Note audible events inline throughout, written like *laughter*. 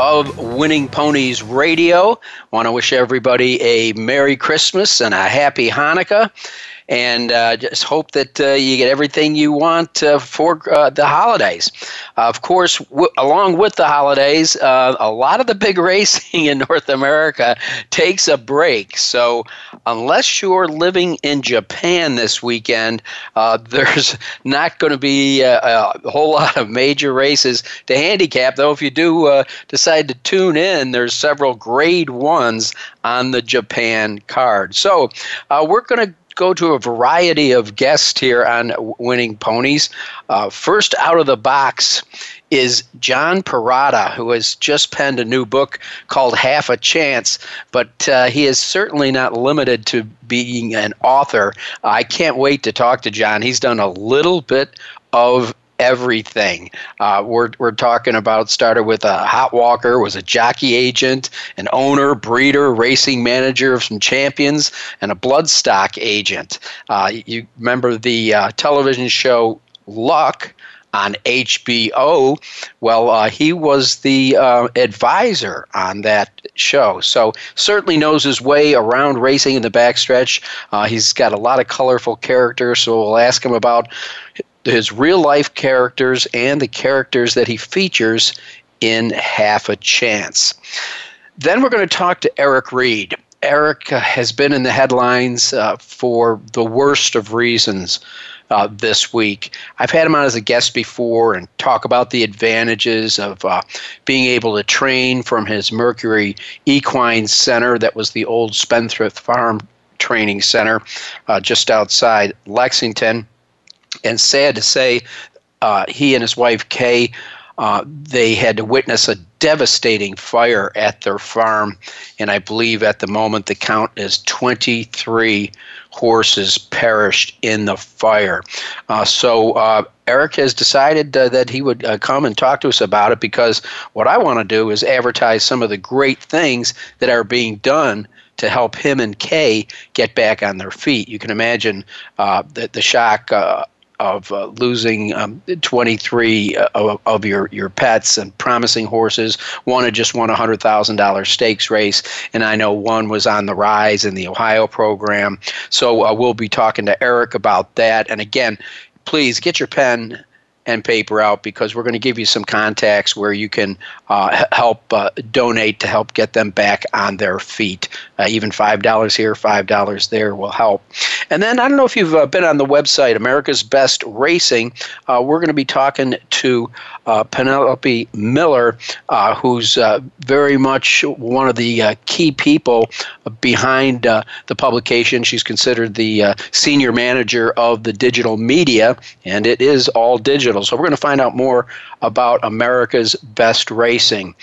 of Winning Ponies Radio. Want to wish everybody a Merry Christmas and a Happy Hanukkah and uh, just hope that uh, you get everything you want uh, for uh, the holidays. of course, w- along with the holidays, uh, a lot of the big *laughs* racing in North America takes a break. So, unless you're living in Japan this weekend, uh, *laughs* there's not going to be a, a, whole lot of major races to handicap. Though, if you do decide to tune in, there's several grade ones on the Japan card. So, we're going to go to a variety of guests here on Winning Ponies. Uh, first out of the box is John Perrotta, who has just penned a new book called Half a Chance, but uh, he is certainly not limited to being an author. I can't wait to talk to John. He's done a little bit of everything. Uh, we're, we're talking about started with a hot walker, was a jockey agent, an owner, breeder, racing manager of some champions, and a bloodstock agent. Uh, you remember the uh, television show Luck? on HBO. Well, uh, he was the uh, advisor on that show, so certainly knows his way around racing in the backstretch. Uh, he's got a lot of colorful characters, so we'll ask him about his real life characters and the characters that he features in Half a Chance. Then we're going to talk to Eric Reed. Eric uh, has been in the headlines uh, for the worst of reasons uh, this week. I've had him on as a guest before and talk about the advantages of uh, being able to train from his Mercury Equine Center, that was the old Spendthrift Farm Training Center uh, just outside Lexington. And sad to say, uh, he and his wife Kay, uh, they had to witness a devastating fire at their farm, and I believe at the moment the count is 23 horses perished in the fire. Uh, so uh, Eric has decided uh, that he would uh, come and talk to us about it because what I want to do is advertise some of the great things that are being done to help him and Kay get back on their feet. You can imagine uh, the, the shock uh, of uh, losing um, 23 uh, of, of, your, your pets and promising horses. One had just won a $100,000 stakes race, and I know one was on the rise in the Ohio program. So uh, we'll be talking to Eric about that. And again, please get your pen and paper out because we're going to give you some contacts where you can uh, help uh, donate to help get them back on their feet. Uh, even $5 here, $5 there will help. And then I don't know if you've uh, been on the website, America's Best Racing. Uh, we're going to be talking to uh, Penelope Miller, uh, who's uh, very much one of the uh, key people behind the publication. She's considered the senior manager of the digital media, and it is all digital. So we're going to find out more about America's Best Racing.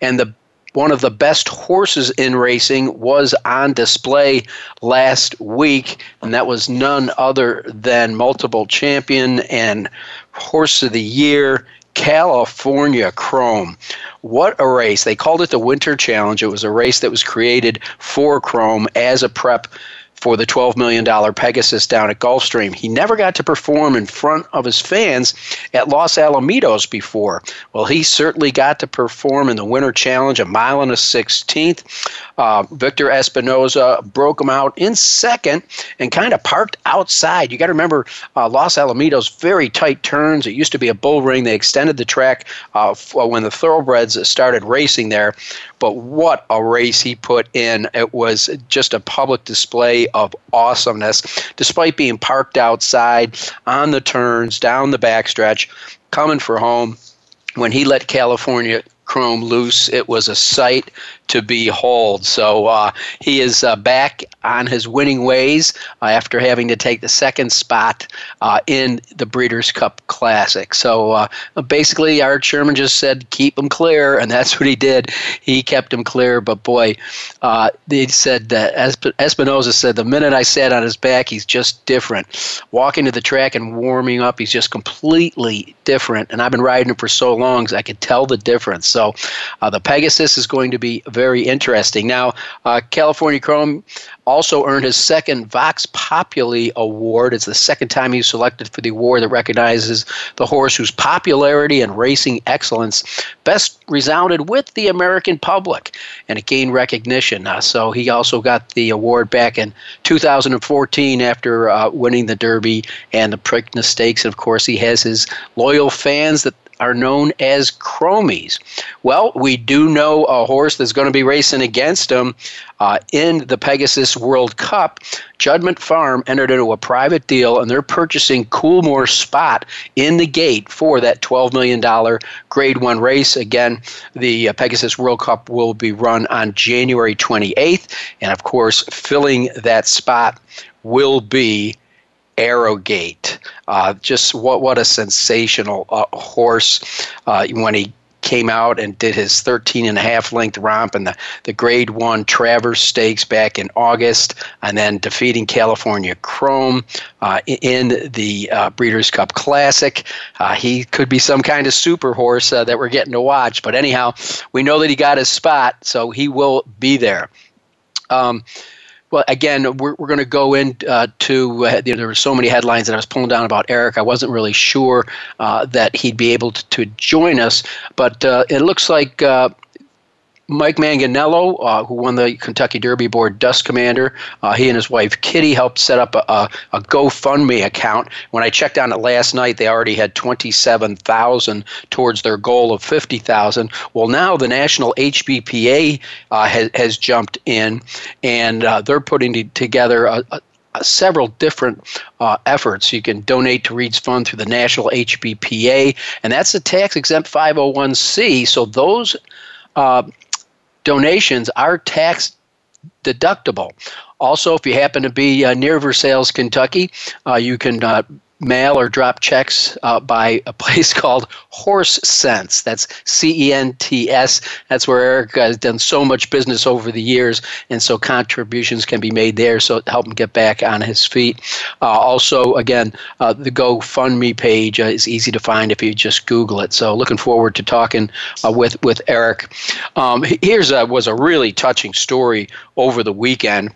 And the one of the best horses in racing was on display last week, and that was none other than multiple champion and horse of the year. California Chrome. What a race. They called it the Winter Challenge. It was a race that was created for Chrome as a prep for the $12 million Pegasus down at Gulfstream. He never got to perform in front of his fans at Los Alamitos before. Well, he certainly got to perform in the Winter Challenge, a mile and a 16th. Uh, Victor Espinoza broke him out in second and kind of parked outside. You got to remember uh, Los Alamitos, very tight turns. It used to be a bull ring. They extended the track uh, when the thoroughbreds started racing there. But what a race he put in! It was just a public display of awesomeness, despite being parked outside on the turns, down the backstretch, coming for home. When he let California Chrome loose. It was a sight to behold. So uh, he is uh, back on his winning ways uh, after having to take the second spot uh, in the Breeders' Cup Classic. So uh, basically, Art Sherman just said, keep him clear, and that's what he did. He kept him clear, but boy, uh, they said that Espinoza said, the minute I sat on his back, he's just different. Walking to the track and warming up, he's just completely different. And I've been riding him for so long, I could tell the difference. So the Pegasus is going to be very interesting. Now, uh, California Chrome also earned his second Vox Populi Award. It's the second time he's selected for the award that recognizes the horse whose popularity and racing excellence best resounded with the American public, and it gained recognition. Uh, so he also got the award back in 2014 after uh, winning the Derby and the Preakness Stakes. And of course, he has his loyal fans that are known as chromies. Well, we do know a horse that's going to be racing against him uh, in the Pegasus World Cup. Juddmonte Farm entered into a private deal, and they're purchasing Coolmore's spot in the gate for that $12 million Grade 1 race. Again, the uh, Pegasus World Cup will be run on January 28th, and of course, filling that spot will be Arrogate. Uh, just what what a sensational uh, horse uh, when he came out and did his 13 and a half length romp in the, the grade one Travers Stakes back in August, and then defeating California Chrome uh, in the uh, Breeders' Cup Classic. Uh, he could be some kind of super horse uh, that we're getting to watch, but anyhow, we know that he got his spot, so he will be there. Um, well, again, we're, we're going to go into, uh, uh, there were so many headlines that I was pulling down about Eric. I wasn't really sure uh, that he'd be able to, to join us, but uh, it looks like uh, Mike Manganello, uh, who won the Kentucky Derby Board Dust Commander, uh, he and his wife Kitty helped set up a, a, a, GoFundMe account. When I checked on it last night, they already had twenty-seven thousand towards their goal of fifty thousand. Well, now the National HBPA uh, has, has jumped in, and uh, they're putting together a, a several different uh, efforts. You can donate to Reed's Fund through the National HBPA, and that's a tax exempt 501c. So those uh, donations are tax deductible. Also, if you happen to be uh, near Versailles, Kentucky, uh, you can uh, mail or drop checks uh, by a place *laughs* called Horse Cents. That's C E N T S. That's where Eric has done so much business over the years, and so contributions can be made there. So help him get back on his feet. Uh, also, again, uh, the GoFundMe page uh, is easy to find if you just Google it. So looking forward to talking uh, with with Eric. Um, here's a, was a really touching story over the weekend.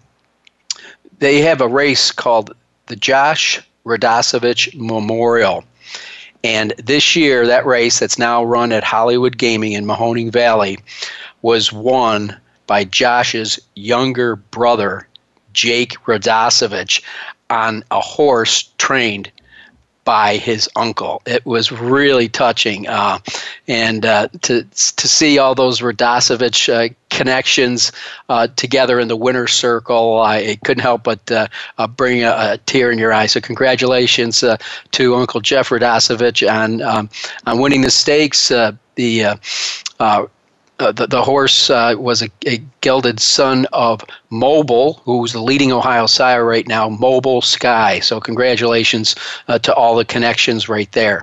They have a race called the Josh Radosevich Memorial. And this year, that race that's now run at Hollywood Gaming in Mahoning Valley was won by Josh's younger brother, Jake Radosevich, on a horse trained by his uncle. It was really touching, uh, and uh, to to see all those Radosevich uh, connections uh, together in the winner's circle, I couldn't help but uh, uh, bring a, a, tear in your eye. So congratulations to Uncle Jeff Radosevich on um, on winning the stakes. the uh, the, the horse uh, was a, a, gelded son of Mobile, who's the leading Ohio sire right now, Mobile Sky. So, congratulations uh, to all the connections right there.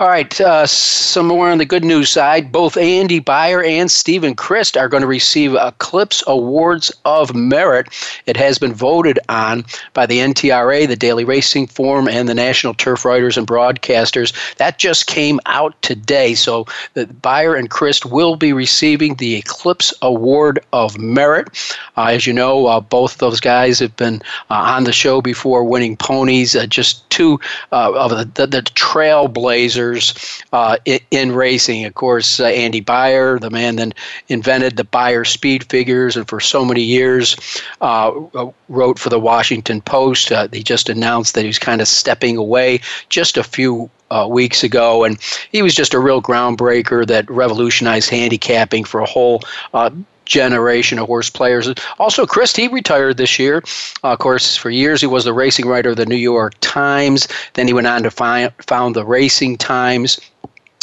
All right, uh, some more on the good news side. Both Andy Beyer and Steven Crist are going to receive Eclipse Awards of Merit. It has been voted on by the NTRA, the Daily Racing Form, and the National Turf Writers and Broadcasters. That just came out today. So the Beyer and Crist will be receiving the Eclipse Award of Merit. Uh, as you know, uh, both those guys have been uh, on the show before, winning ponies. Just two of the, the, trailblazers in, in, racing. Of course, Andy Beyer, the man that invented the Beyer speed figures, and for so many years wrote for the Washington Post. He just announced that he's kind of stepping away just a few uh, weeks ago, and he was just a real groundbreaker that revolutionized handicapping for a whole uh, generation of horse players. Also, Crist, he retired this year. Uh, of course, for years he was the racing writer of the New York Times. Then he went on to find, found the Racing Times.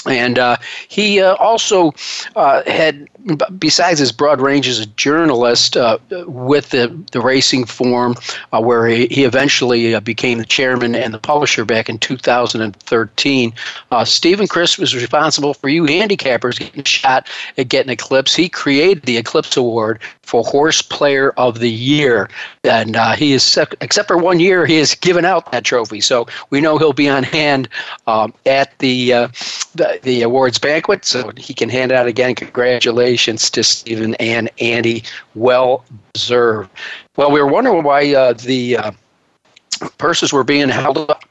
And uh, he uh, also uh, had, besides his broad range as a journalist uh, with the, the racing form, uh, where he, he eventually uh, became the chairman and the publisher back in 2013, Steven Crist was responsible for you handicappers getting shot at getting Eclipse. He created the Eclipse Award for Horse Player of the Year. And he is, except for one year, he has given out that trophy. So we know he'll be on hand um, at the, the the awards banquet, so he can hand out again. Congratulations to Steven and Andy. Well deserved. Well, we were wondering why uh, the uh, purses were being held up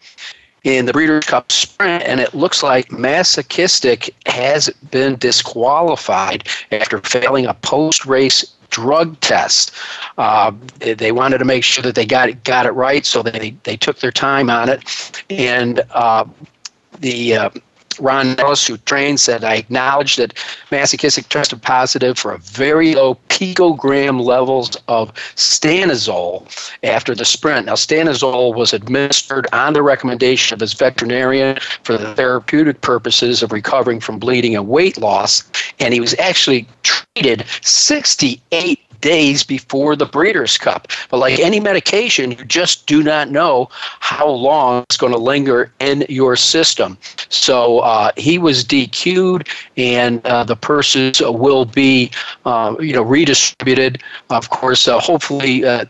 in the Breeders' Cup Sprint, and it looks like Masochistic has been disqualified after failing a post-race drug test. Uh, they wanted to make sure that they got it, got it right, so they they took their time on it, and uh, the uh, Ron Ellis, who trained, said, I acknowledge that masochistic tested positive for a very low picogram levels of stanozol after the sprint. Now, stanozol was administered on the recommendation of his veterinarian for the therapeutic purposes of recovering from bleeding and weight loss, and he was actually treated 68 days before the Breeders' Cup. But like any medication, you just do not know how long it's going to linger in your system. So uh, he was DQ'd, and uh, the purses will be, uh, you know, redistributed. Of course, uh, hopefully, uh,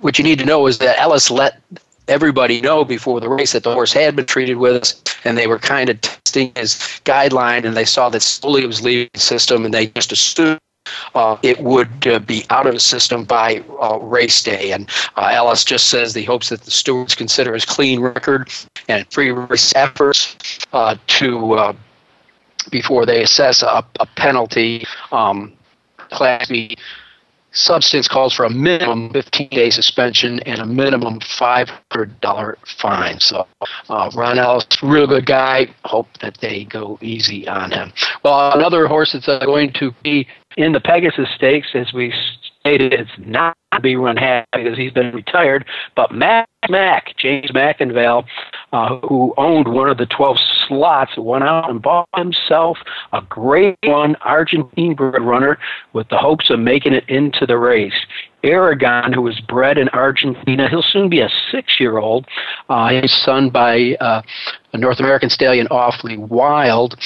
what you need to know is that Ellis let everybody know before the race that the horse had been treated with us, and they were kind of testing his guideline, and they saw that slowly it was leaving the system, and they just assumed uh, it would uh, be out of the system by uh, race day. And uh, Ellis just says he hopes that the stewards consider his clean record and free race efforts uh, to uh, before they assess a, a penalty. Um, Class B substance calls for a minimum 15 day suspension and a minimum $500 fine. So, uh, Ron Ellis, real good guy. Hope that they go easy on him. Well, another horse that's uh, going to be in the Pegasus Stakes, as we stated, it's not to be run half because he's been retired, but Mac Mac, James McIngvale, uh, who owned one of the 12 slots, went out and bought himself a great one Argentine bred runner with the hopes of making it into the race. Aragon, who was bred in Argentina, he'll soon be a six year old. Uh, he's son by uh, a North American stallion, Offlee Wild.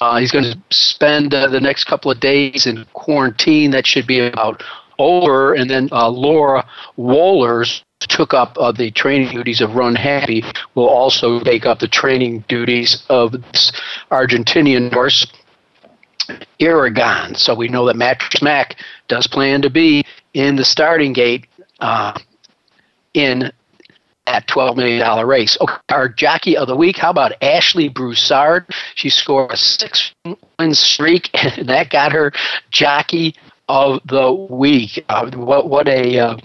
Uh, he's going to spend uh, the next couple of days in quarantine. That should be about over. And then uh, Laura Wohlers took up uh, the training duties of Runhappy will also take up the training duties of this Argentinian horse. Aragon. So we know that Mattress Mac does plan to be in the starting gate uh, in that $12 million race. Okay, our jockey of the week, how about Ashley Broussard? She scored a six win streak, *laughs* and that got her jockey of the week. Uh, what, what a uh,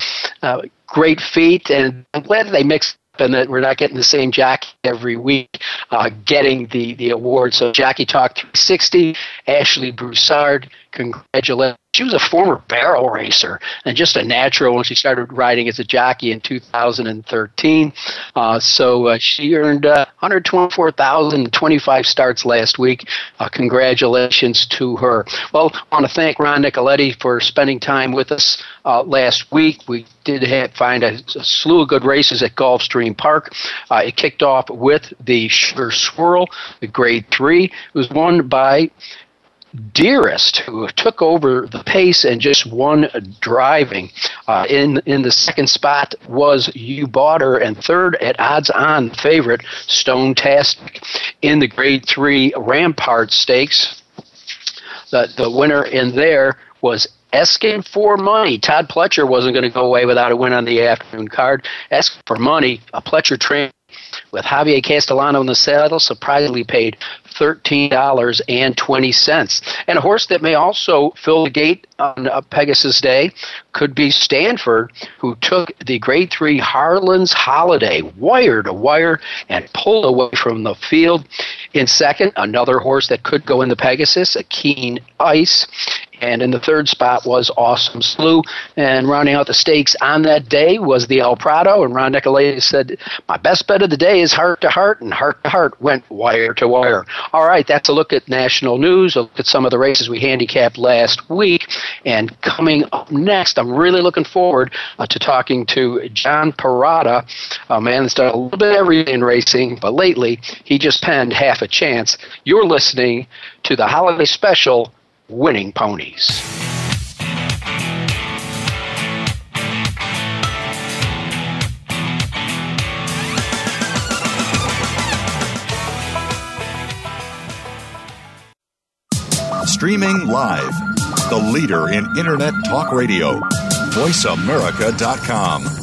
uh, great feat, and I'm glad they mixed up and that we're not getting the same jockey every week uh, getting the, the award. So Jockey Talk 360, Ashley Broussard, congratulations she was a former barrel racer and just a natural when she started riding as a jockey in 2013. Uh, so uh, she earned uh, 124,025 starts last week. Uh, congratulations to her. Well, I want to thank Ron Nicoletti for spending time with us uh, last week. We did have, find a, a, slew of good races at Gulfstream Park. Uh, it kicked off with the Sugar Swirl, the Grade 3. It was won by Dearest, who took over the pace and just won driving. Uh, in in the second spot was You Bought Her, and third at odds on favorite Stonetastic. In the Grade Three Rampart Stakes, the the winner in there was Asking for money. Todd Pletcher wasn't going to go away without a win on the afternoon card. Ask for money. A Pletcher train with Javier Castellano in the saddle, surprisingly paid $13.20. And a horse that may also fill the gate on uh, Pegasus Day could be Stanford, who took the Grade 3 Harlan's Holiday wire to wire and pulled away from the field. In second, another horse that could go in the Pegasus, a Keen Ice. And in the third spot was Awesome Slew. And rounding out the stakes on that day was the El Prado. And Ron Nicolaides said, My best bet of the day is heart to heart, and heart to heart went wire to wire. All right, that's a look at national news, a look at some of the races we handicapped last week. And coming up next, I'm really looking forward uh, to talking to John Perrotta, a man that's done a little bit everything in racing, but lately he just penned half a chance. You're listening to the holiday special Winning Ponies. Streaming live, the leader in Internet talk radio, voiceamerica.com.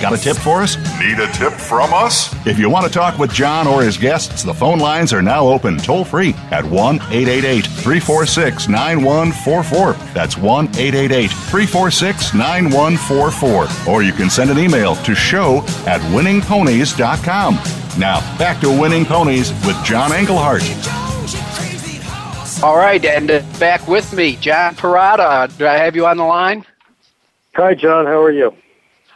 Got a tip for us? Need a tip from us? If you want to talk with John or his guests, the phone lines are now open toll free at 1 888 346 9144. That's 1 888 346 9144. Or you can send an email to show at winningponies.com. Now, back to Winning Ponies with John Englehart. All right, and uh, back with me, John Perrotta. Do I have you on the line? Hi, John. How are you?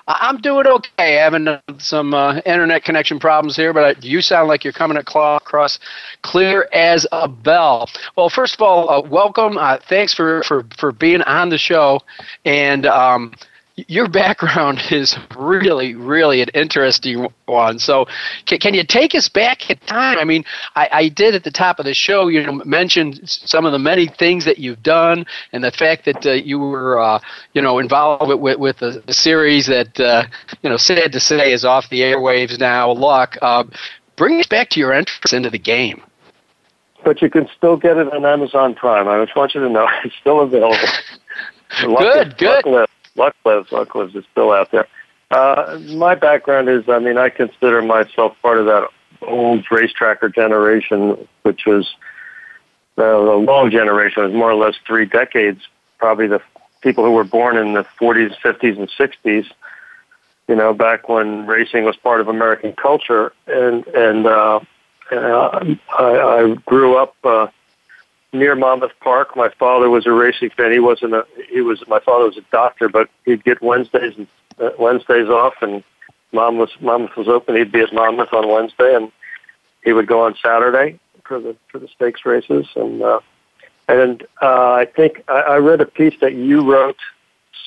I- I'm doing okay. Having uh, some uh, internet connection problems here, but uh, you sound like you're coming across clear as a bell. Well, first of all, uh, welcome. Uh, thanks for, for, for being on the show. And um, your background *laughs* is really, really an interesting one. So, can, can you take us back in time? I mean, I, I did at the top of the show, you know, mention some of the many things that you've done, and the fact that uh, you were, uh, you know, involved with with, a, a series that, uh, you know, sad to say is off the airwaves now. Luck. Uh, bring us back to your entrance into the game. But you can still get it on Amazon Prime. I just want you to know *laughs* it's still available. *laughs* good, good. Luck Luck lives. Luck lives is still out there. Uh, my background is, I mean, I consider myself part of that old racetracker generation, which was uh, the long generation. It was more or less three decades. Probably the people who were born in the 40s, 50s, and 60s. You know, back when racing was part of American culture, and and uh, uh, I, I grew up. Uh, near Monmouth Park. My father was a racing fan. He wasn't a. He was. My father was a doctor, but he'd get Wednesdays and uh, Wednesdays off, and mom was Monmouth was open. He'd be at Monmouth on Wednesday, and he would go on Saturday for the for the stakes races. And uh, and uh, I think I, I read a piece that you wrote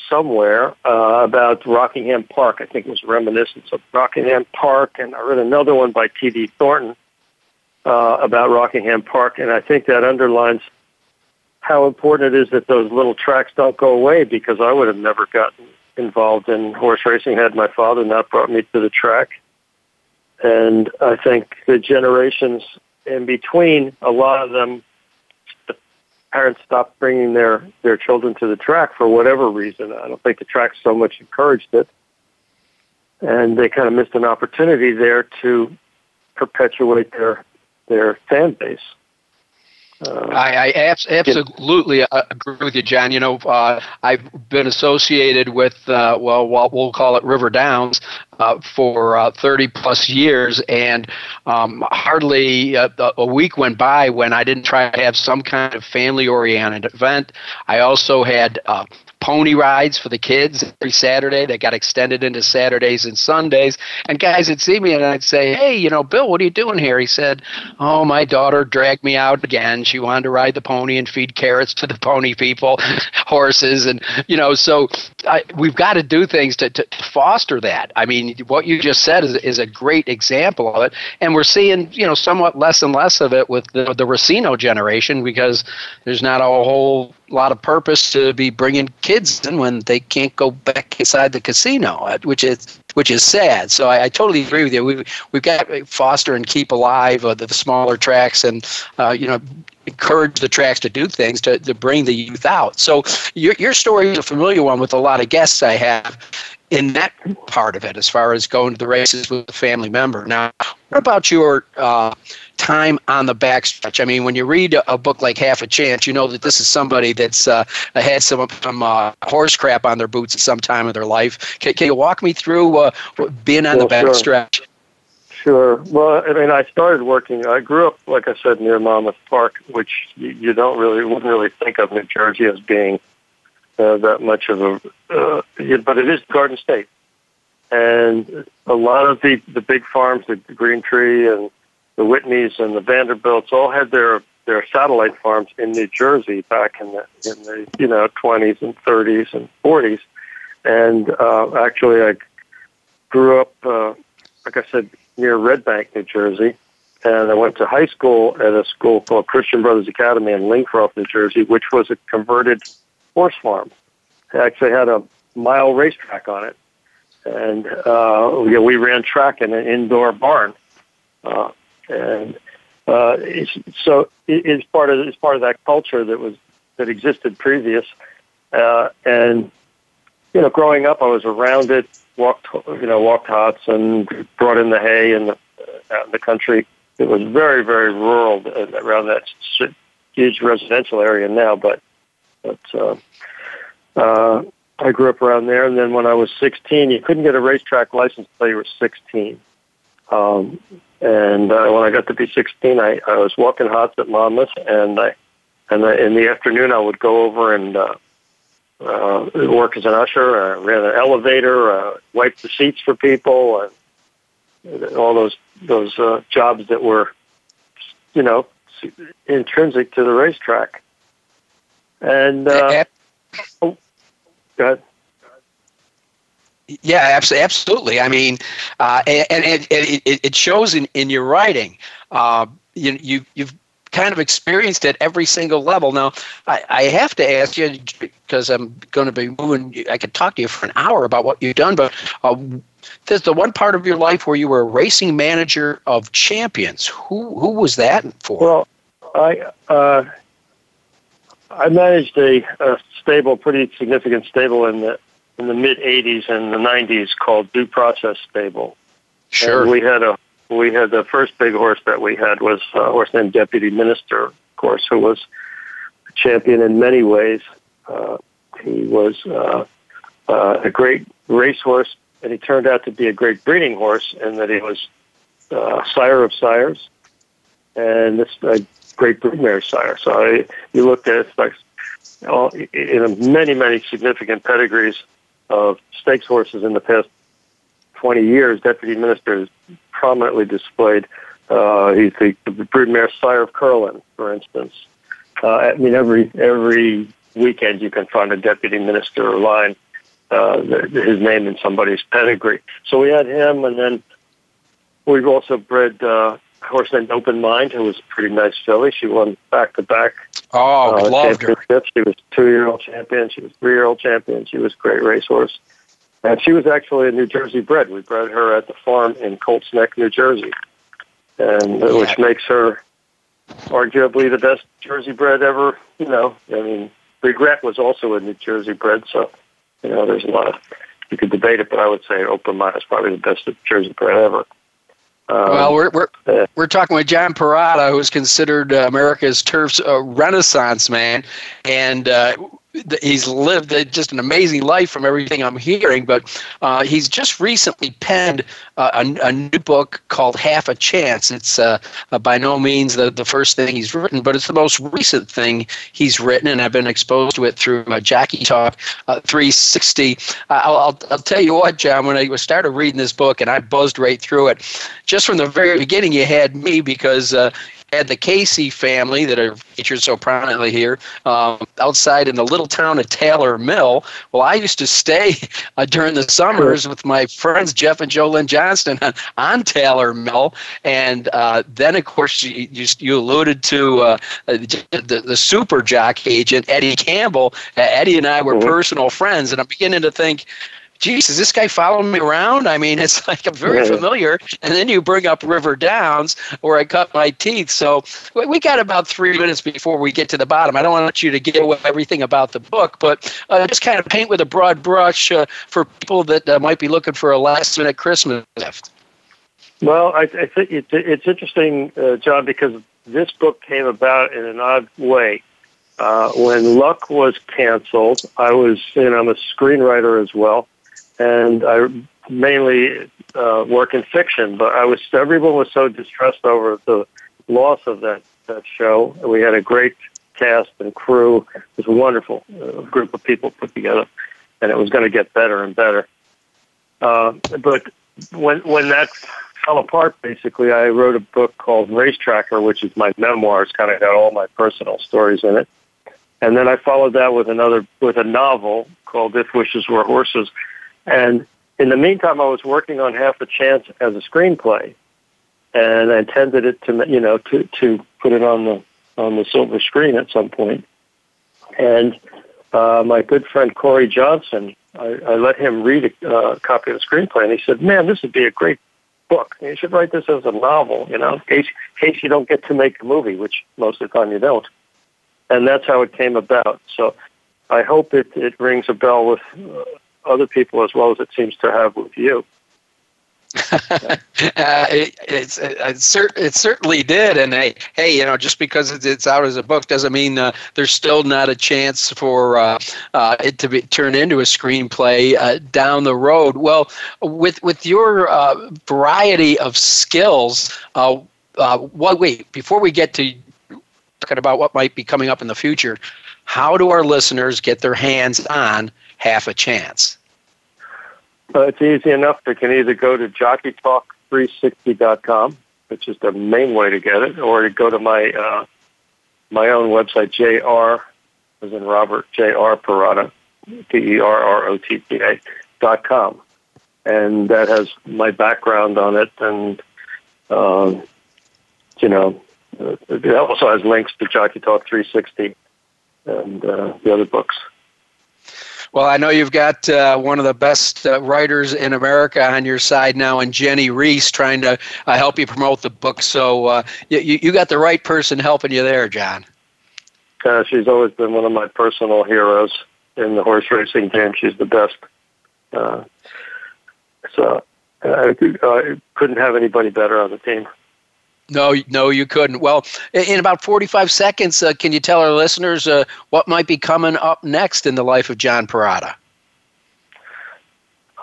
somewhere uh, about Rockingham Park. I think it was reminiscence of Rockingham Park, and I read another one by T.D. Thornton uh, about Rockingham Park, and I think that underlines how important it is that those little tracks don't go away. Because I would have never gotten involved in horse racing had my father not brought me to the track. And I think the generations in between, a lot of them, the parents stopped bringing their their children to the track for whatever reason. I don't think the track so much encouraged it, and they kind of missed an opportunity there to perpetuate their their fan base. Uh, I, I abs- absolutely uh, agree with you, John. You know, uh, I've been associated with, uh, well, we'll call it River Downs uh, for uh, 30 plus years, and um, hardly a, a week went by when I didn't try to have some kind of family oriented event. I also had pony rides for the kids every Saturday. They got extended into Saturdays and Sundays. And guys would see me and I'd say, Hey, you know, Bill, what are you doing here? He said, Oh, my daughter dragged me out again. She wanted to ride the pony and feed carrots to the pony people, *laughs* horses. And, you know, so I, we've got to do things to, to foster that. I mean, what you just said is, is a great example of it. And we're seeing, you know, somewhat less and less of it with the, the Racino generation because there's not a whole lot of purpose to be bringing kids in when they can't go back inside the casino, uh, which is which is sad. So I, I totally agree with you. We've we've got to foster and keep alive uh, the, the smaller tracks, and uh, you know encourage the tracks to do things to, to bring the youth out. So your your story is a familiar one with a lot of guests I have in that part of it, as far as going to the races with a family member. Now, what about your uh, time on the backstretch. I mean, when you read a, book like Half a Chance, you know that this is somebody that's uh, had some, some uh, horse crap on their boots at some time of their life. Can, can you walk me through uh, being on well, the backstretch? Sure. Sure. Well, I mean, I started working. I grew up, like I said, near Monmouth Park, which you, you don't really wouldn't really think of New Jersey as being uh, that much of a, uh, but it is Garden State, and a lot of the the big farms, the Greentree and the Whitneys and the Vanderbilts all had their their satellite farms in New Jersey back in the in the you know 20s and 30s and 40s, and uh, actually I grew up uh, like I said near Red Bank, New Jersey, and I went to high school at a school called Christian Brothers Academy in Lincroft, New Jersey, which was a converted horse farm. It actually had a mile racetrack on it, and uh, you we ran track in an indoor barn. Uh, and uh, so it's part of it's part of that culture that was that existed previous. Uh, and you know, growing up, I was around it, walked you know walked hots and brought in the hay and the, out in the country. It was very very rural around that huge residential area now, but but uh, uh, I grew up around there. And then when I was 16, you couldn't get a racetrack license until you were 16. Um, and uh, when I got to be 16, I, I was walking hots at Monmouth, and I, and I, in the afternoon I would go over and uh, uh, work as an usher, uh, ran an elevator, uh, wiped the seats for people, and all those those uh, jobs that were, you know, intrinsic to the racetrack. And uh, oh, go ahead. Yeah, absolutely. I mean, uh, and, and it, it, it, shows in, in your writing. Uh, you, you, you've kind of experienced at every single level. Now, I, I have to ask you because I'm going to be moving. I could talk to you for an hour about what you've done, but uh, there's the one part of your life where you were a racing manager of champions. Who who was that for? Well, I uh, I managed a, a stable, pretty significant stable in the in the mid '80s and the '90s called Due Process Stable. Sure. And we had a we had the first big horse that we had was a horse named Deputy Minister, of course, who was a champion in many ways. Uh, he was uh, uh, a great racehorse, and he turned out to be a great breeding horse in that he was uh, sire of sires, and this a great broodmare sire. So I, you looked at it, like all, in many many significant pedigrees of stakes horses in the past 20 years, Deputy Minister has prominently displayed. Uh, he's the, the broodmare sire of Curlin, for instance. Uh, I mean, every every weekend you can find a deputy minister line uh, his name in somebody's pedigree. So we had him, and then we've also bred uh, a horse named Open Mind, who was a pretty nice filly. She won back to back Oh, uh, loved her. She was two-year-old champion. She was three-year-old champion. She was a great racehorse, and she was actually a New Jersey bred. We bred her at the farm in Colts Neck, New Jersey, and yeah. which makes her arguably the best Jersey bred ever. You know, I mean, Regret was also a New Jersey bred, so you know, there's a lot of you could debate it, but I would say Open Mind is probably the best Jersey bred ever. Um, well, we're we're, uh, we're talking with John Perrotta, who's considered uh, America's turf's uh, renaissance man, and uh, he's lived just an amazing life from everything I'm hearing. But uh, he's just recently penned uh, a, a, new book called Half a Chance. It's uh, uh, by no means the, the first thing he's written, but it's the most recent thing he's written, and I've been exposed to it through uh, Jockey Talk uh, 360. I'll, I'll, I'll tell you what, John, when I started reading this book and I buzzed right through it, just from the very beginning, you had me because had the Casey family that are featured so prominently here um, outside in the little town of Taylor Mill. Well, I used to stay uh, during the summers with my friends Jeff and Jolyn Johnston on, *laughs* on Taylor Mill, and uh, then of course you, you, you alluded to uh, the, the super jock agent Eddie Campbell. Eddie and I were mm-hmm. personal friends, and I'm beginning to think geez, is this guy following me around? I mean, it's like I'm very yeah. familiar. And then you bring up River Downs, where I cut my teeth. So we got about three minutes before we get to the bottom. I don't want you to give away everything about the book, but uh, just kind of paint with a broad brush uh, for people that uh, might be looking for a last minute Christmas gift. Well, I, I think it's, it's interesting, uh, John, because this book came about in an odd way. Uh, when Luck was canceled, I was, know, I'm a screenwriter as well and I mainly uh, work in fiction. But I was everyone was so distressed over the loss of that that show. We had a great cast and crew. It was a wonderful uh, group of people put together, and it was going to get better and better. Uh, but when when that fell apart, basically, I wrote a book called Racetracker, which is my memoir. It's kind of got all my personal stories in it. And then I followed that with another with a novel called If Wishes Were Horses, and in the meantime, I was working on Half a Chance as a screenplay, and I intended it to, you know, to to put it on the on the silver screen at some point. And uh, my good friend Corey Johnson, I, I let him read a uh, copy of the screenplay, and he said, "Man, this would be a great book. You should write this as a novel, you know, in case, in case you don't get to make a movie, which most of the time you don't." And that's how it came about. So I hope it, it rings a bell with uh, other people as well as it seems to have with you. *laughs* uh, it, it's, it, it, certainly did, and hey, hey, you know, just because it's, out as a book doesn't mean uh, there's still not a chance for uh, uh it to be turned into a screenplay uh, down the road. Well, with with your uh, variety of skills, what wait before we get to talking about what might be coming up in the future, how do our listeners get their hands on half a chance? Uh, it's easy enough. They can either go to jockeytalk360.com, which is the main way to get it, or to go to my uh, my own website, jr, as in Robert, jr Perrotta, P-E-R-R-O-T-T-A, dot com. And that has my background on it, and, um, you know, it also has links to Jockey Talk 360 and uh, the other books. Well, I know you've got uh, one of the best uh, writers in America on your side now, and Jennie Rees trying to uh, help you promote the book. So uh, you, you got the right person helping you there, John. Uh, she's always been one of my personal heroes in the horse racing game. She's the best. Uh, so I couldn't have anybody better on the team. No, no, you couldn't. Well, in about 45 seconds, uh, can you tell our listeners uh, what might be coming up next in the life of John Perrotta?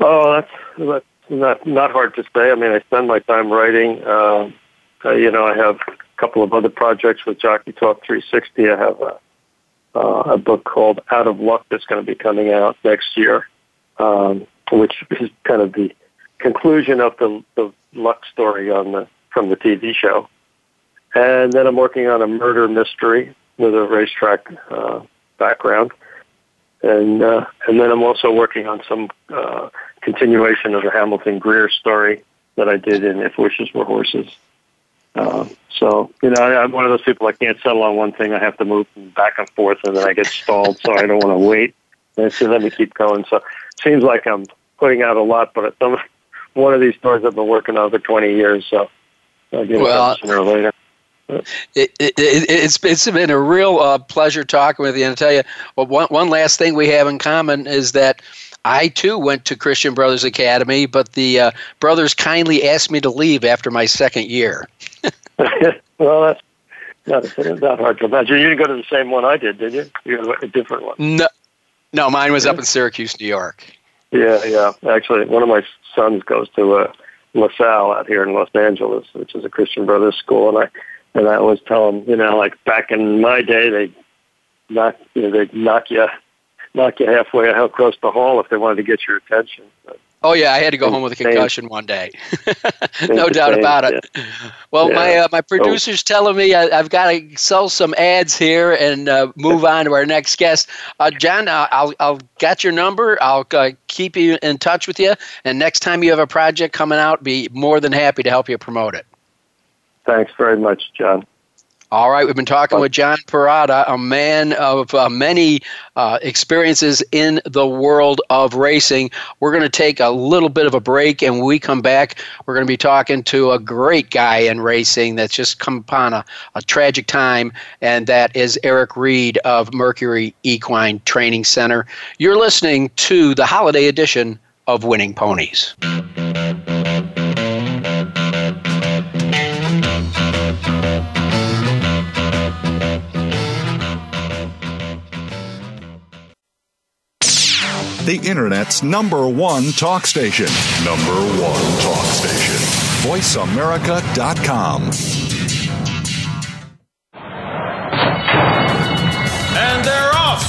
Oh, that's, that's not not hard to say. I mean, I spend my time writing. Uh, uh, you know, I have a couple of other projects with Jockey Talk 360. I have a, uh, a book called Out of Luck that's going to be coming out next year, um, which is kind of the conclusion of the, the luck story on the from the TV show. And then I'm working on a murder mystery with a racetrack uh, background. And uh, and then I'm also working on some uh, continuation of the Hamilton Greer story that I did in If Wishes Were Horses. Uh, so you know, I, I'm one of those people I can't settle on one thing. I have to move back and forth, and then I get stalled. so I don't want to wait. And so let me keep going. So it seems like I'm putting out a lot, but some one of these stories I've been working on for 20 years. So well, sooner or later. It, it, it, it's it's been a real uh, pleasure talking with you. And I tell you, well, one one last thing we have in common is that I too went to Christian Brothers Academy, but the uh, brothers kindly asked me to leave after my second year. *laughs* *laughs* well, that's not, not hard to imagine. You didn't go to the same one I did, did you? You got a different one. No, no, mine was up in Syracuse, New York. Yeah, yeah. Actually, one of my sons goes to uh, LaSalle out here in Los Angeles, which is a Christian Brothers school, and I and I always tell them, you know, like back in my day, they knock you know they knock you knock you halfway across the hall if they wanted to get your attention. But, Oh yeah, I had to go home with a concussion one day. *laughs* no doubt about it. Yeah. Well, yeah. my uh, my producer's oh. telling me I, have got to sell some ads here and uh, move *laughs* on to our next guest. Uh, John, I'll I'll get your number. I'll uh, keep you in touch with you, and next time you have a project coming out, be more than happy to help you promote it. Thanks very much, John. All right, we've been talking with John Perrotta, a man of uh, many uh, experiences in the world of racing. We're going to take a little bit of a break, and when we come back, we're going to be talking to a great guy in racing that's just come upon a, a tragic time, and that is Eric Reed of Mercury Equine Training Center. You're listening to the holiday edition of Winning Ponies. The Internet's number one talk station. Number one talk station. VoiceAmerica.com. And they're off!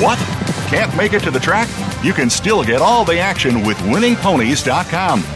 What? Can't make it to the track? You can still get all the action with winningponies.com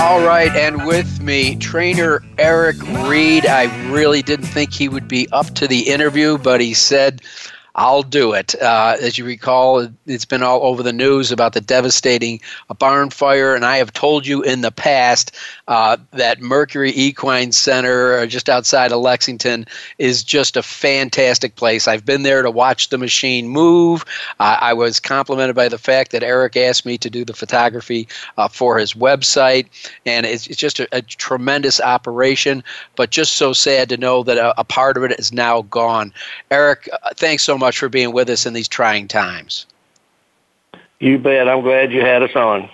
All right, and with me, trainer Eric Reed. I really didn't think he would be up to the interview, but he said I'll do it. Uh, as you recall, it's been all over the news about the devastating barn fire, and I have told you in the past uh, that Mercury Equine Center, uh, just outside of Lexington, is just a fantastic place. I've been there to watch the machine move. Uh, I was complimented by the fact that Eric asked me to do the photography uh, for his website, and it's, it's just a, a, tremendous operation. But just so sad to know that a, a part of it is now gone. Eric, uh, thanks so much much for being with us in these trying times. You bet. I'm glad you had us on.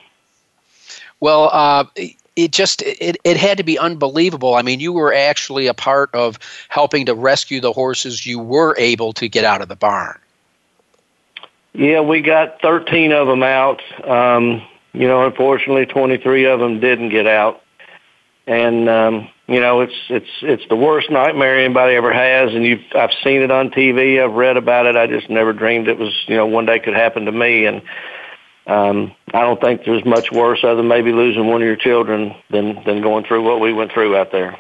Well, uh, it just it, it had to be unbelievable. I mean, you were actually a part of helping to rescue the horses you were able to get out of the barn. Yeah, we got 13 of them out. Um, you know, unfortunately, 23 of them didn't get out, and um, you know, it's it's it's the worst nightmare anybody ever has, and you've I've seen it on TV, I've read about it. I just never dreamed it was you know one day could happen to me, and um, I don't think there's much worse other than maybe losing one of your children than than going through what we went through out there.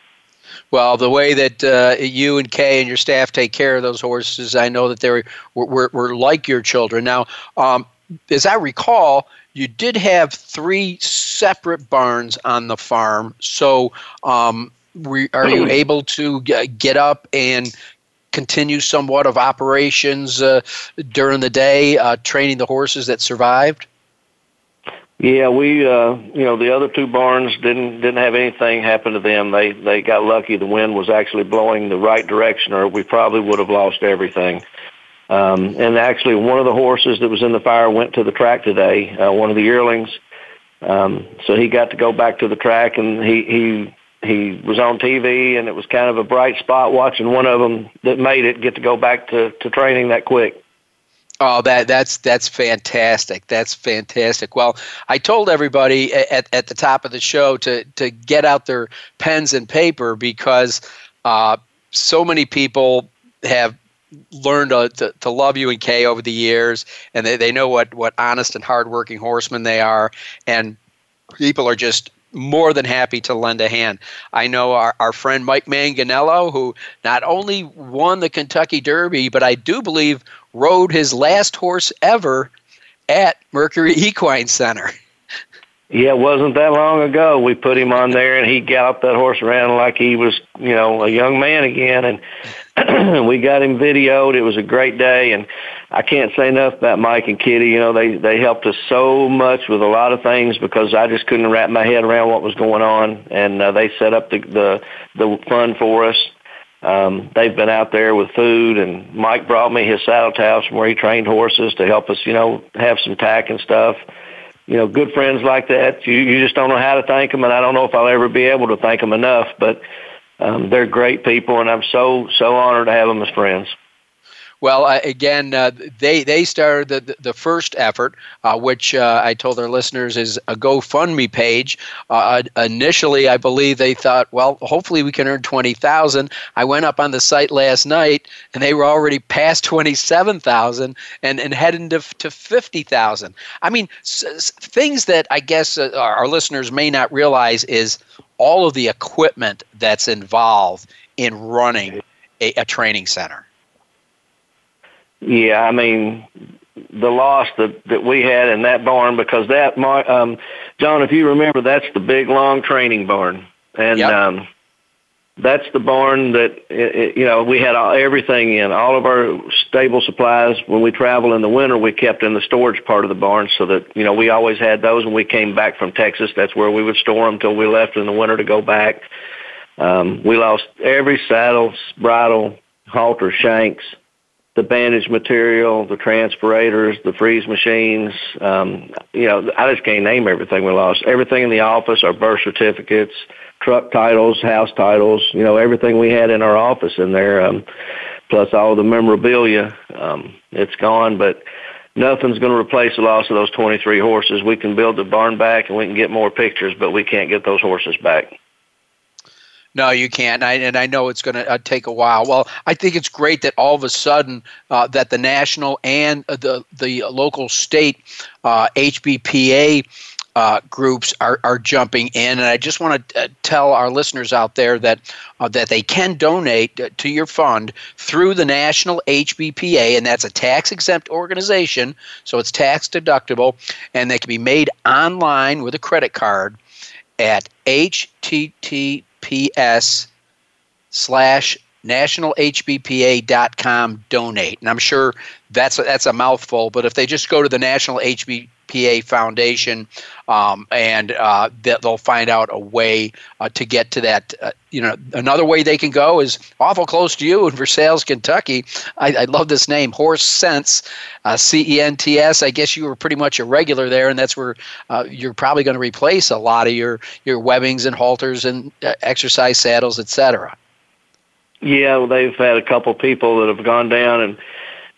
Well, the way that uh, you and Kay and your staff take care of those horses, I know that they were, were, were like your children. Now, um, as I recall, you did have three separate barns on the farm. So, um, we, are you *clears throat* able to get up and continue somewhat of operations uh, during the day, uh, training the horses that survived? Yeah, we uh you know the other two barns didn't didn't have anything happen to them. They they got lucky. The wind was actually blowing the right direction, or we probably would have lost everything. Um, and actually, one of the horses that was in the fire went to the track today. Uh, one of the yearlings. Um, so he got to go back to the track, and he he he was on TV, and it was kind of a bright spot watching one of them that made it get to go back to to training that quick. Oh, that that's that's fantastic. That's fantastic. Well, I told everybody at, at the top of the show to to get out their pens and paper because uh, so many people have learned to, to, to, love you and Kay over the years, and they, they know what what honest and hardworking horsemen they are, and people are just more than happy to lend a hand. I know our, our friend Mike Manganello, who not only won the Kentucky Derby, but I do believe rode his last horse ever at Mercury *laughs* Equine Center. Yeah, it wasn't that long ago. We put him on there, and he galloped that horse around like he was, you know, a young man again. And *clears throat* we got him videoed. It was a great day, and I can't say enough about Mike and Kitty. You know, they they helped us so much with a lot of things because I just couldn't wrap my head around what was going on, and uh, they set up the the the fun for us. Um, they've been out there with food, and Mike brought me his saddle towels from where he trained horses to help us, you know, have some tack and stuff. You know, good friends like that, you, you just don't know how to thank them, and I don't know if I'll ever be able to thank them enough. But um, they're great people, and I'm so so honored to have them as friends. Well, uh, again, uh, they they started the the first effort, uh, which uh, I told our listeners is a GoFundMe page. Uh, initially, I believe they thought, well, hopefully we can earn twenty thousand. I went up on the site last night, and they were already past twenty seven thousand and and heading to to fifty thousand. I mean, s- things that I guess uh, our listeners may not realize is all of the equipment that's involved in running a, a training center. Yeah, I mean the loss that that we had in that barn because that um John, if you remember, that's the big long training barn, and yep. um, that's the barn that you know we had all, everything in all of our stable supplies. When we travel in the winter, we kept in the storage part of the barn so that you know we always had those. When we came back from Texas, that's where we would store them till we left in the winter to go back. Um, we lost every saddle, bridle, halter, shanks the bandage material, the transpirators, the freeze machines. Um, you know, I just can't name everything we lost. Everything in the office, our birth certificates, truck titles, house titles. You know, everything we had in our office in there, um, plus all the memorabilia. Um, it's gone, but nothing's going to replace the loss of those 23 horses. We can build the barn back and we can get more pictures, but we can't get those horses back. No, you can't, and I, and I know it's going to uh, take a while. Well, I think it's great that all of a sudden uh, that the national and the the local state uh, HBPA uh, groups are, are jumping in, and I just want to uh, tell our listeners out there that uh, that they can donate to your fund through the National HBPA, and that's a tax exempt organization, so it's tax deductible, and they can be made online with a credit card at https slash nationalhbpa.com donate. And I'm sure that's a, that's a mouthful, but if they just go to the National Foundation um, and uh, they'll find out a way uh, to get to that. Uh, you know, another way they can go is awful close to you in Versailles, Kentucky. I, I love this name, Horse Cents, uh, C E N T S. I guess you were pretty much a regular there, and that's where uh, you're probably going to replace a lot of your your webbings and halters and uh, exercise saddles, etc. Yeah, well, they've had a couple people that have gone down and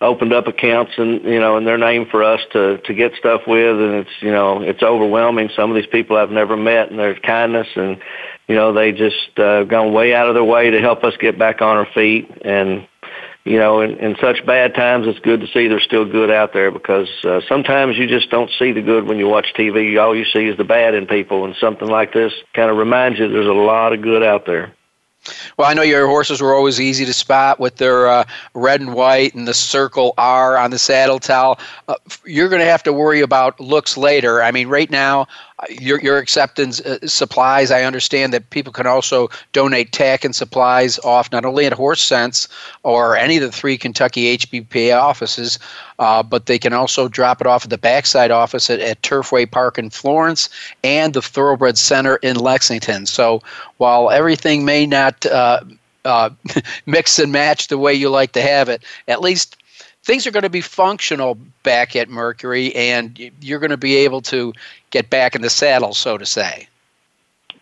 opened up accounts and you know in their name for us to to get stuff with and it's you know it's overwhelming. Some of these people I've never met and their kindness and you know they just uh, gone way out of their way to help us get back on our feet. And you know in, in such bad times it's good to see there's still good out there because uh, sometimes you just don't see the good when you watch TV all you see is the bad in people and something like this kind of reminds you there's a lot of good out there well, I know your horses were always easy to spot with their uh, red and white and the circle R on the saddle towel. Uh, you're going to have to worry about looks later. I mean, right now, you're, you're uh, supplies. I understand that people can also donate tack and supplies off not only at Horse Cents or any of the three Kentucky HBPA offices, uh, but they can also drop it off at the backside office at, at Turfway Park in Florence and the Thoroughbred Center in Lexington. So while everything may not uh, uh, *laughs* mix and match the way you like to have it, at least things are going to be functional back at Mercury, and you're going to be able to get back in the saddle, so to say.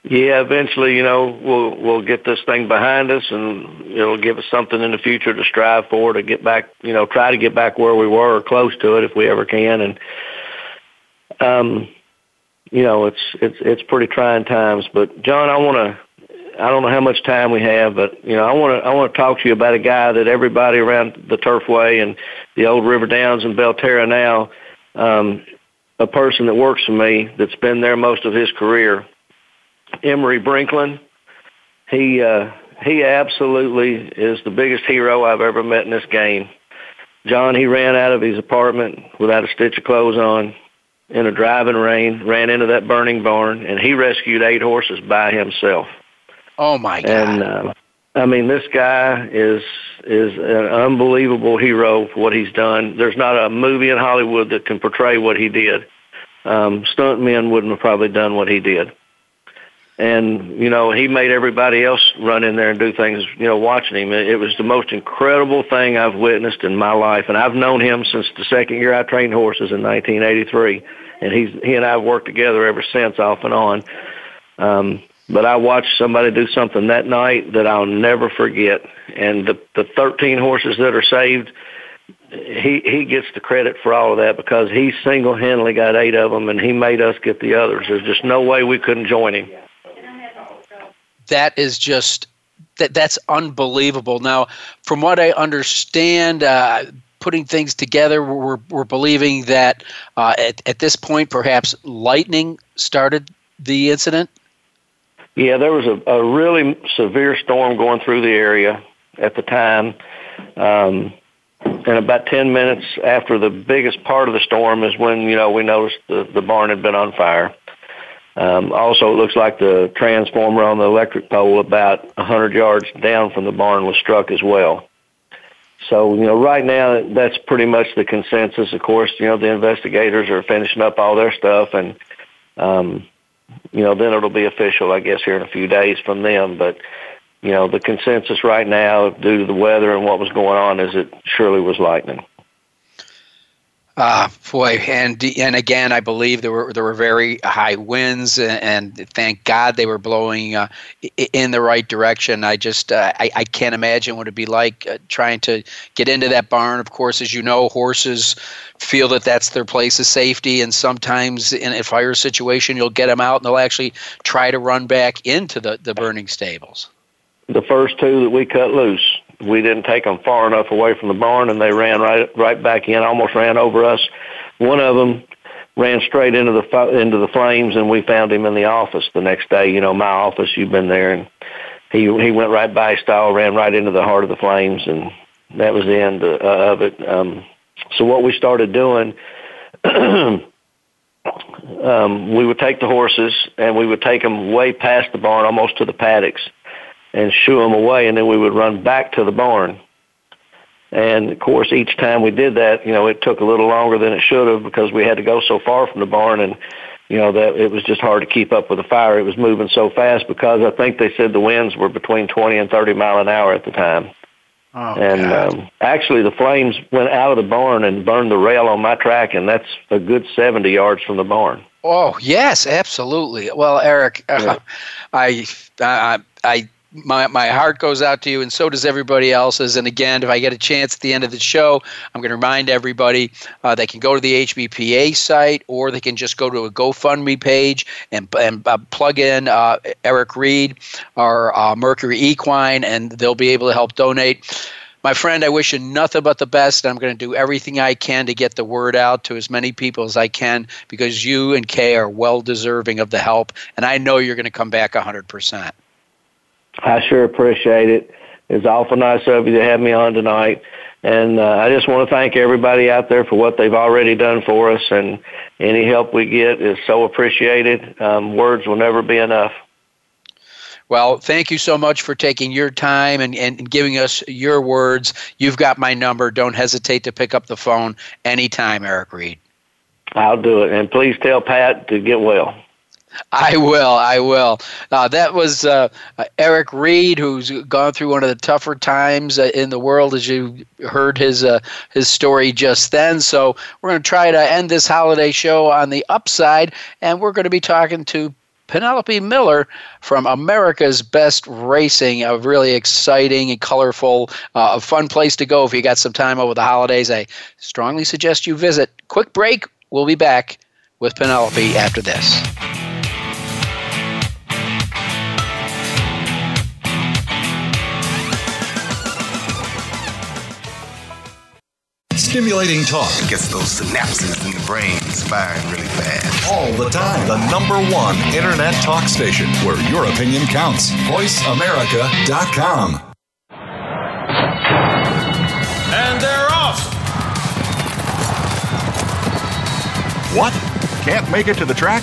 Yeah, eventually, you know, we'll we'll get this thing behind us, and it'll give us something in the future to strive for to get back, you know, try to get back where we were or close to it if we ever can. And um, you know, it's it's it's pretty trying times. But John, I want to. I don't know how much time we have, but you know, I want to I want to talk to you about a guy that everybody around the Turfway and the old River Downs and Belterra now, um, a person that works for me that's been there most of his career Emery Brinklin. He uh, he absolutely is the biggest hero I've ever met in this game. John, he ran out of his apartment without a stitch of clothes on in a driving rain, ran into that burning barn, and he rescued eight horses by himself. Oh my God! And uh, I mean, this guy is is an unbelievable hero for what he's done. There's not a movie in Hollywood that can portray what he did. Um, stuntmen wouldn't have probably done what he did and you know he made everybody else run in there and do things you know watching him it, was the most incredible thing i've witnessed in my life and i've known him since the second year i trained horses in 1983 and he's he and i've worked together ever since off and on um but i watched somebody do something that night that i'll never forget and the the 13 horses that are saved he he gets the credit for all of that because he single handedly got eight of them and he made us get the others there's just no way we couldn't join him that is just that that's unbelievable. Now, from what I understand, uh, putting things together, we're, we're believing that uh, at, at this point, perhaps lightning started the incident. Yeah, there was a, a really severe storm going through the area at the time. Um, and about 10 minutes after the biggest part of the storm is when, you know, we noticed the, the barn had been on fire. Um, also, it looks like the transformer on the electric pole about 100 yards down from the barn was struck as well. So, you know, right now that's pretty much the consensus. Of course, you know, the investigators are finishing up all their stuff and, um, you know, then it'll be official, I guess, here in a few days from them. But, you know, the consensus right now, due to the weather and what was going on, is it surely was lightning. Uh, boy, and and again, I believe there were there were very high winds, and, and thank God they were blowing uh, in the right direction. I just uh, I, I can't imagine what it'd be like uh, trying to get into that barn. Of course, as you know, horses feel that that's their place of safety, and sometimes in a fire situation, you'll get them out, and they'll actually try to run back into the the burning stables. The first two that we cut loose we didn't take them far enough away from the barn, and they ran right right back in, almost ran over us. One of them ran straight into the into the flames, and we found him in the office the next day. You know, my office. You've been there, and he he went right by style, ran right into the heart of the flames, and that was the end uh, of it. Um, so what we started doing. *clears throat* um, we would take the horses and we would take them way past the barn, almost to the paddocks, and shoo them away, and then we would run back to the barn. And of course, each time we did that, you know, it took a little longer than it should have because we had to go so far from the barn, and you know that it was just hard to keep up with the fire. It was moving so fast because I think they said the winds were between 20 and 30 mile an hour at the time. Oh, and um, actually, the flames went out of the barn and burned the rail on my track, and that's a good 70 yards from the barn. Oh yes, absolutely. Well, Eric, uh, yeah. *laughs* I, I I my, my heart goes out to you, and so does everybody else's. And again, if I get a chance at the end of the show, I'm going to remind everybody uh, they can go to the HBPA site or they can just go to a GoFundMe page and, and uh, plug in uh, Eric Reed or uh, Mercury Equine, and they'll be able to help donate. My friend, I wish you nothing but the best. I'm going to do everything I can to get the word out to as many people as I can because you and Kay are well deserving of the help, and I know you're going to come back 100%. I sure appreciate it. It's awful nice of you to have me on tonight. And uh, I just want to thank everybody out there for what they've already done for us, and any help we get is so appreciated. Um, words will never be enough. Well, thank you so much for taking your time and, and giving us your words. You've got my number. Don't hesitate to pick up the phone anytime, Eric Reed. I'll do it. And please tell Pat to get well. I will. I will. Uh, that was uh, Eric Reed, who's gone through one of the tougher times uh, in the world, as you heard his uh, his story just then. So we're going to try to end this holiday show on the upside, and we're going to be talking to Penelope Miller from America's Best Racing, a really exciting and colorful, uh, fun place to go if you got some time over the holidays. I strongly suggest you visit. Quick break. We'll be back with Penelope after this. Stimulating talk. It gets those synapses in the brain firing really fast. All the time. The number one internet talk station where your opinion counts. VoiceAmerica.com. And they're off. What? Can't make it to the track?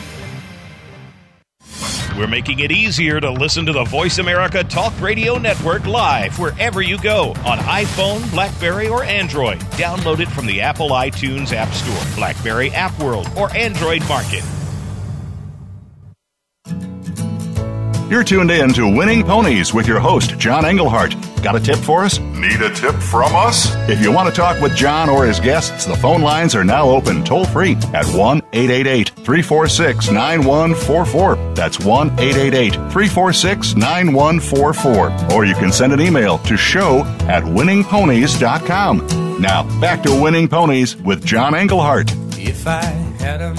We're making it easier to listen to the Voice America Talk Radio Network live wherever you go on iPhone, Blackberry, or Android. Download it from the Apple iTunes App Store, Blackberry App World, or Android Market. You're tuned in to Winning Ponies with your host, John Englehart. Got a tip for us? Need a tip from us? If you want to talk with John or his guests, the phone lines are now open toll free at 1 888 346 9144. That's 1 888 346 9144. Or you can send an email to show at winningponies.com. Now, back to Winning Ponies with John Englehart.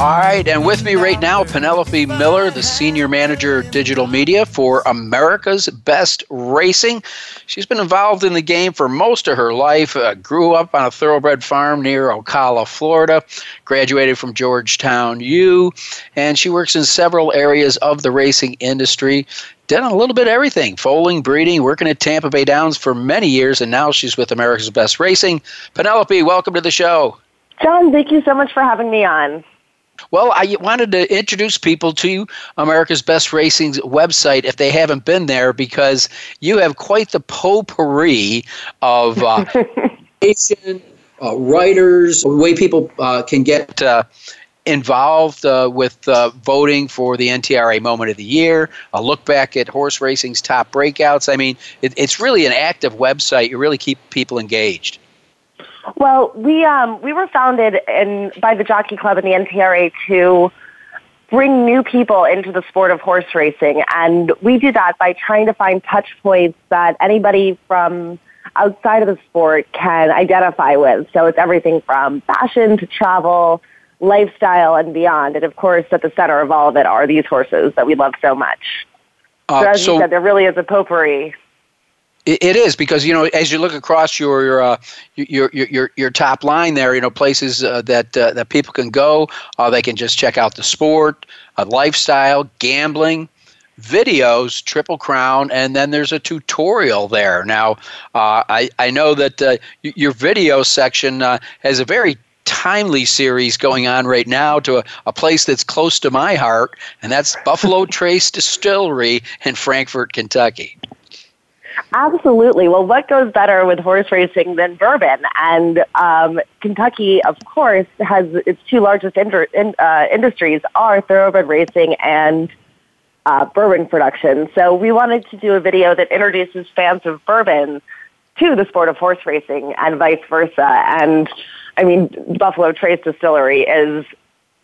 All right, and with me right now, Penelope Miller, the Senior Manager of Digital Media for America's Best Racing. She's been involved in the game for most of her life, uh, grew up on a thoroughbred farm near Ocala, Florida, graduated from Georgetown U, and she works in several areas of the racing industry done a little bit of everything foaling, breeding, working at Tampa Bay Downs for many years, and now she's with America's Best Racing. Penelope, welcome to the show. John, thank you so much for having me on. Well, I wanted to introduce people to America's Best Racing's website if they haven't been there because you have quite the potpourri of uh, *laughs* uh, writers, the way people uh, can get uh, involved uh, with uh, voting for the NTRA Moment of the Year, a look back at horse racing's top breakouts. I mean, it, it's really an active website. You really keep people engaged. Well, we um, we were founded in, by the Jockey Club and the NTRA to bring new people into the sport of horse racing, and we do that by trying to find touch points that anybody from outside of the sport can identify with. So it's everything from fashion to travel, lifestyle, and beyond. And of course, at the center of all of it are these horses that we love so much. Uh, so as so, you said, there really is a potpourri. It is because you know as you look across your your uh, your, your your top line there, you know places uh, that uh, that people can go. Uh, they can just check out the sport, uh, lifestyle, gambling, videos, Triple Crown, and then there's a tutorial there. Now, uh, I I know that your video section has a very timely series going on right now to a, a place that's close to my heart, and that's Buffalo *laughs* Trace Distillery in Frankfort, Kentucky. Absolutely. Well, what goes better with horse racing than bourbon? And um, Kentucky, of course, has its two largest in, uh, industries are thoroughbred racing and uh, bourbon production. So we wanted to do a video that introduces fans of bourbon to the sport of horse racing and vice versa. And I mean, Buffalo Trace Distillery is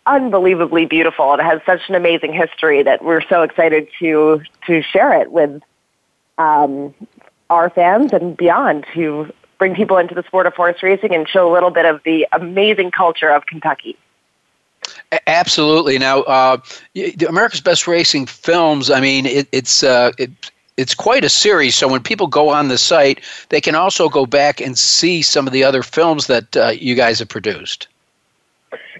unbelievably beautiful. It has such an amazing history that we're so excited to to share it with um, our fans and beyond to bring people into the sport of horse racing and show a little bit of the amazing culture of Kentucky. Absolutely. Now, uh, America's Best Racing Films. I mean, it, it's uh, it, it's quite a series. So when people go on the site, they can also go back and see some of the other films that uh, you guys have produced.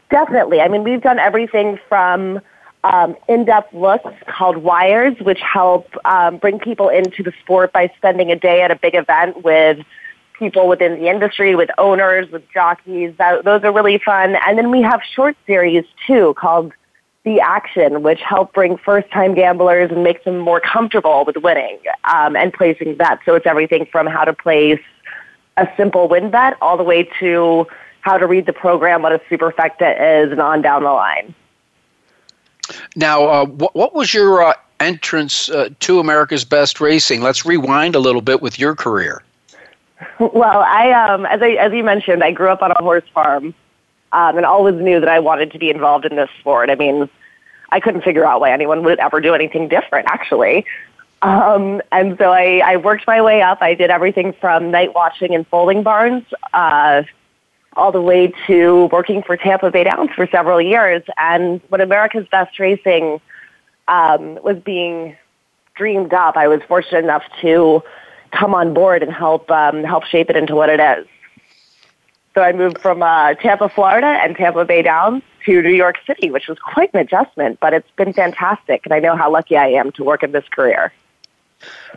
Definitely. I mean, we've done everything from um, in-depth looks called Wires, which help um, bring people into the sport by spending a day at a big event with people within the industry, with owners, with jockeys. That, those are really fun. And then we have short series too called The Action, which help bring first-time gamblers and make them more comfortable with winning um, and placing bets. So it's everything from how to place a simple win bet all the way to how to read the program, what a superfecta is, and on down the line. Now, uh, what, what, was your uh, entrance uh, to America's Best Racing? Let's rewind a little bit with your career. Well, I, um, as I, as you mentioned, I grew up on a horse farm, um, and always knew that I wanted to be involved in this sport. I mean, I couldn't figure out why anyone would ever do anything different, actually. Um, and so I, I worked my way up. I did everything from night watching in foaling barns, uh, all the way to working for Tampa Bay Downs for several years. And when America's Best Racing um, was being dreamed up, I was fortunate enough to come on board and help um, help shape it into what it is. So I moved from uh, Tampa, Florida, and Tampa Bay Downs to New York City, which was quite an adjustment, but it's been fantastic, and I know how lucky I am to work in this career.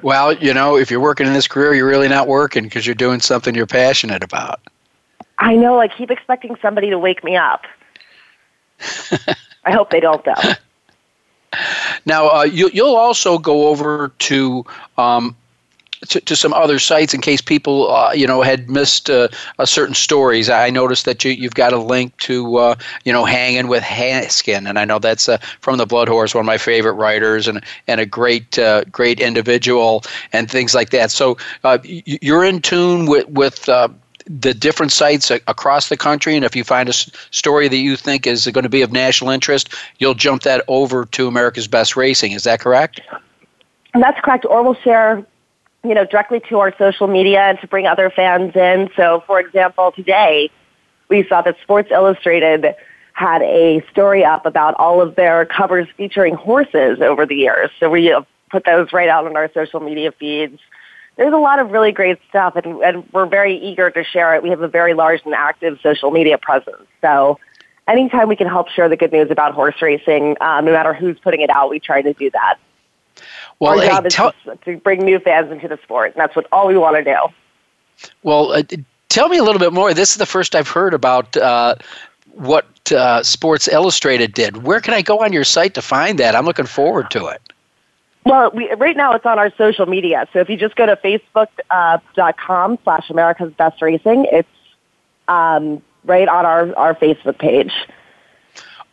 Well, you know, if you're working in this career, you're really not working because you're doing something you're passionate about. I know. I keep expecting somebody to wake me up. *laughs* I hope they don't, though. Now, uh, you, will also go over to um, to, to some other sites in case people, uh, you know, had missed uh, certain stories. I noticed that you, you've got a link to, uh, you know, Hanging with Haskin, and I know that's uh, from the Blood Horse, one of my favorite writers, and and a great uh, great individual, and things like that. So uh, you're in tune with with the different sites across the country, and if you find a story that you think is going to be of national interest, you'll jump that over to America's Best Racing. Is that correct? That's correct. Or we'll share you know, directly to our social media and to bring other fans in. So, for example, today we saw that Sports Illustrated had a story up about all of their covers featuring horses over the years. So we put those right out on our social media feeds. There's a lot of really great stuff, and, and we're very eager to share it. We have a very large and active social media presence. So anytime we can help share the good news about horse racing, um, no matter who's putting it out, we try to do that. Well, Our job hey, tell- is to bring new fans into the sport, and that's what all we want to do. Well, uh, tell me a little bit more. This is the first I've heard about uh, what uh, Sports Illustrated did. Where can I go on your site to find that? I'm looking forward to it. Well, we, right now it's on our social media. So if you just go to facebook.com uh, slash America's Best Racing, it's um, right on our, our Facebook page.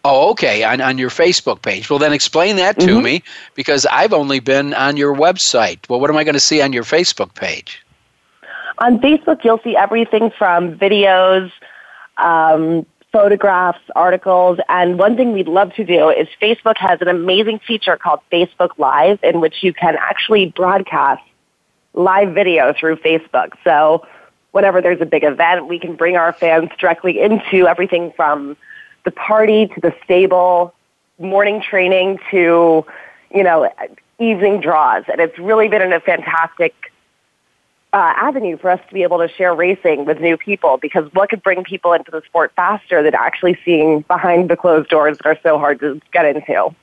Oh, okay, on, on your Facebook page. Well, then explain that to mm-hmm. me because I've only been on your website. Well, what am I going to see on your Facebook page? On Facebook, you'll see everything from videos, um, photographs, articles, and one thing we'd love to do is Facebook has an amazing feature called Facebook Live in which you can actually broadcast live video through Facebook. So whenever there's a big event, we can bring our fans directly into everything from the party to the stable, morning training to, you know, evening draws. And it's really been a fantastic uh, avenue for us to be able to share racing with new people because what could bring people into the sport faster than actually seeing behind the closed doors that are so hard to get into?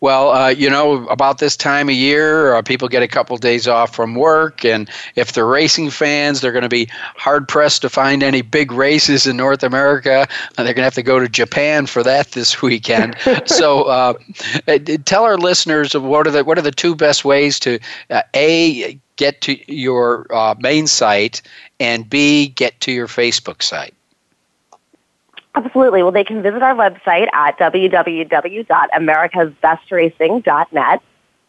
Well, uh, you know, about this time of year, uh, people get a couple days off from work, and if they're racing fans, they're going to be hard pressed to find any big races in North America. And they're going to have to go to Japan for that *laughs* this weekend. *laughs* so, uh, uh, tell our listeners what are the what are the two best ways to uh, a get to your uh, main site and b get to your Facebook site. Absolutely. Well, they can visit our website at www.americasbestracing.net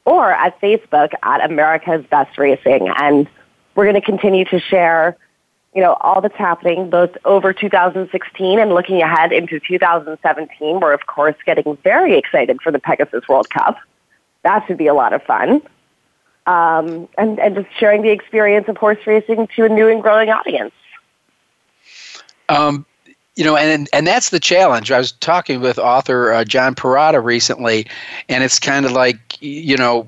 or at Facebook at America's Best Racing. And we're going to continue to share, you know, all that's happening both over 2016 and looking ahead into 2017. We're of course getting very excited for the Pegasus World Cup. That should be a lot of fun. Um, and, and just sharing the experience of horse racing to a new and growing audience. Um, you know, and and that's the challenge. I was talking with author uh, John Perrotta recently, and it's kind of like you know,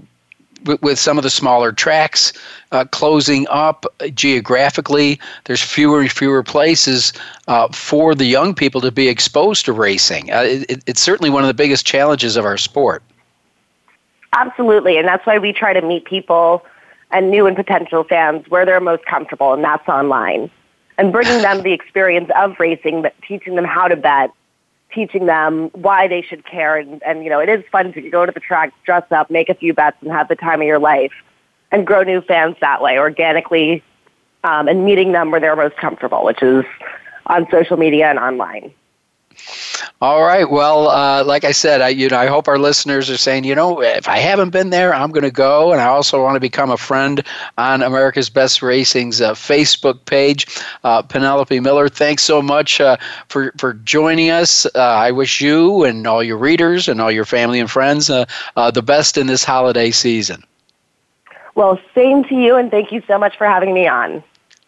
with, with, some of the smaller tracks uh, closing up geographically, there's fewer and fewer places uh, for the young people to be exposed to racing. Uh, it, it's certainly one of the biggest challenges of our sport. Absolutely, and that's why we try to meet people and new and potential fans where they're most comfortable, and that's online and bringing them the experience of racing, but teaching them how to bet, teaching them why they should care. And, and, you know, it is fun to go to the track, dress up, make a few bets, and have the time of your life and grow new fans that way organically um, and meeting them where they're most comfortable, which is on social media and online. All right. Well, uh, like I said, I you know I hope our listeners are saying, you know, if I haven't been there, I'm going to go, and I also want to become a friend on America's Best Racing's uh, Facebook page. Uh, Penelope Miller, thanks so much uh, for for joining us. Uh, I wish you and all your readers and all your family and friends uh, the best in this holiday season. Well, same to you, and thank you so much for having me on.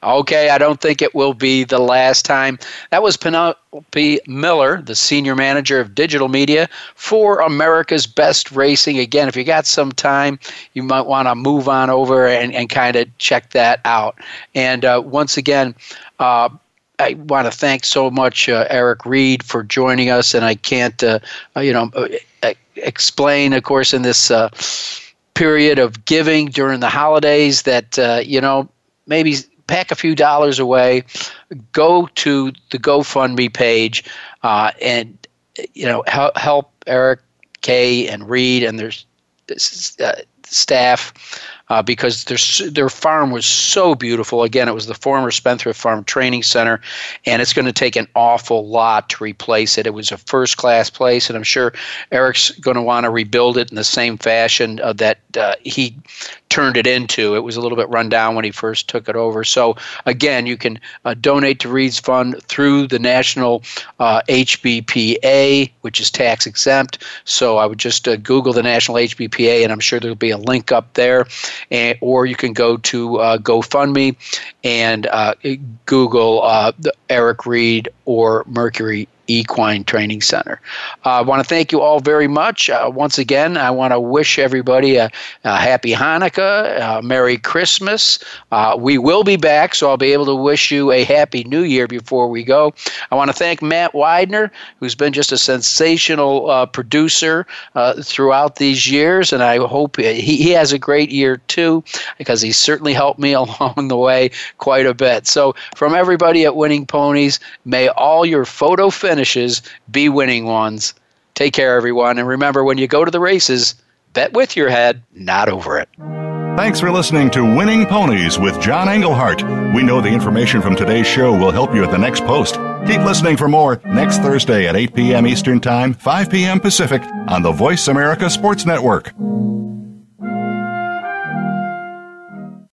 Okay, I don't think it will be the last time. That was Penelope Miller, the senior manager of digital media for America's Best Racing. Again, if you got some time, you might want to move on over and, and kind of check that out. And uh, once again, uh, I want to thank so much uh, Eric Reed for joining us, and I can't, uh, uh, you know, uh, explain, of course, in this period of giving during the holidays that you know maybe pack a few dollars away, go to the GoFundMe page, uh, and you know help, help Eric Kay and Reed and their uh, staff uh, because their their farm was so beautiful. Again, it was the former Spendthrift Farm Training Center, and it's going to take an awful lot to replace it. It was a first class place, and I'm sure Eric's going to want to rebuild it in the same fashion uh, that uh, he turned it into. It was a little bit run down when he first took it over. So again, you can uh, donate to Reed's Fund through the National uh, HBPA, which is tax exempt. So I would just uh, Google the National HBPA, and I'm sure there'll be a link up there. And, or you can go to uh, GoFundMe and uh, Google uh, Eric Reed or Mercury Equine Training Center. Uh, I want to thank you all very much. Uh, once again, I want to wish everybody a, a happy Hanukkah, a Merry Christmas. Uh, we will be back, so I'll be able to wish you a Happy New Year before we go. I want to thank Matt Widener, who's been just a sensational uh, producer uh, throughout these years, and I hope he, he has a great year too, because he certainly helped me *laughs* along the way quite a bit. So, from everybody at Winning Ponies, may all your photo finish finishes be winning ones. Take care, everyone. And remember, when you go to the races, bet with your head, not over it. Thanks for listening to Winning Ponies with John Englehart. We know the information from today's show will help you at the next post. Keep listening for more next Thursday at 8 p.m. Eastern Time, 5 p.m. Pacific on the Voice America Sports Network.